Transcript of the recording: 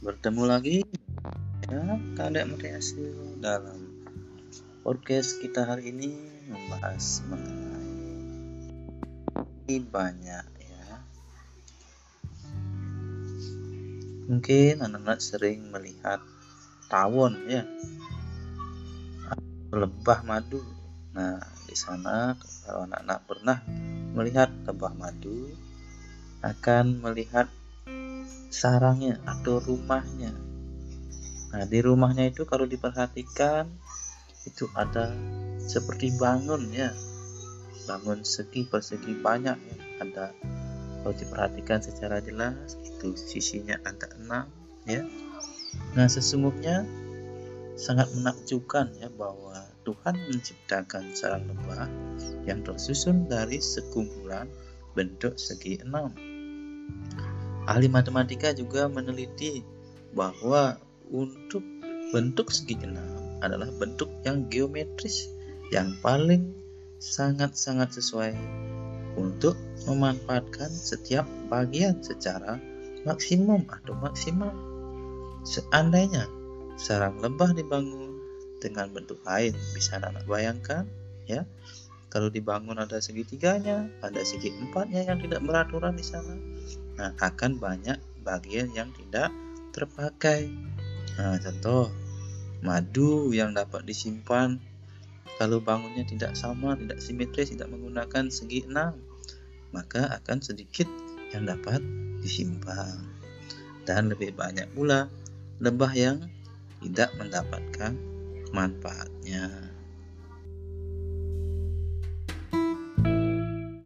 bertemu lagi. Ya kadek Meriasil dalam podcast kita hari ini membahas mengenai banyak ya. Mungkin anak-anak sering melihat tawon ya. Lebah madu. Nah di sana kalau anak-anak pernah melihat lebah madu akan melihat sarangnya atau rumahnya. Nah, di rumahnya itu kalau diperhatikan itu ada seperti bangun ya. Bangun segi persegi banyak ya. Ada kalau diperhatikan secara jelas itu sisinya ada enam ya. Nah, sesungguhnya sangat menakjubkan ya bahwa Tuhan menciptakan sarang lebah yang tersusun dari sekumpulan bentuk segi enam Ahli matematika juga meneliti bahwa untuk bentuk segi enam adalah bentuk yang geometris yang paling sangat-sangat sesuai untuk memanfaatkan setiap bagian secara maksimum atau maksimal. Seandainya sarang lebah dibangun dengan bentuk lain, bisa anak bayangkan ya. Kalau dibangun ada segitiganya, ada segi empatnya yang tidak beraturan di sana, Nah, akan banyak bagian yang tidak terpakai. Nah, contoh madu yang dapat disimpan kalau bangunnya tidak sama, tidak simetris, tidak menggunakan segi enam, maka akan sedikit yang dapat disimpan. Dan lebih banyak pula lebah yang tidak mendapatkan manfaatnya.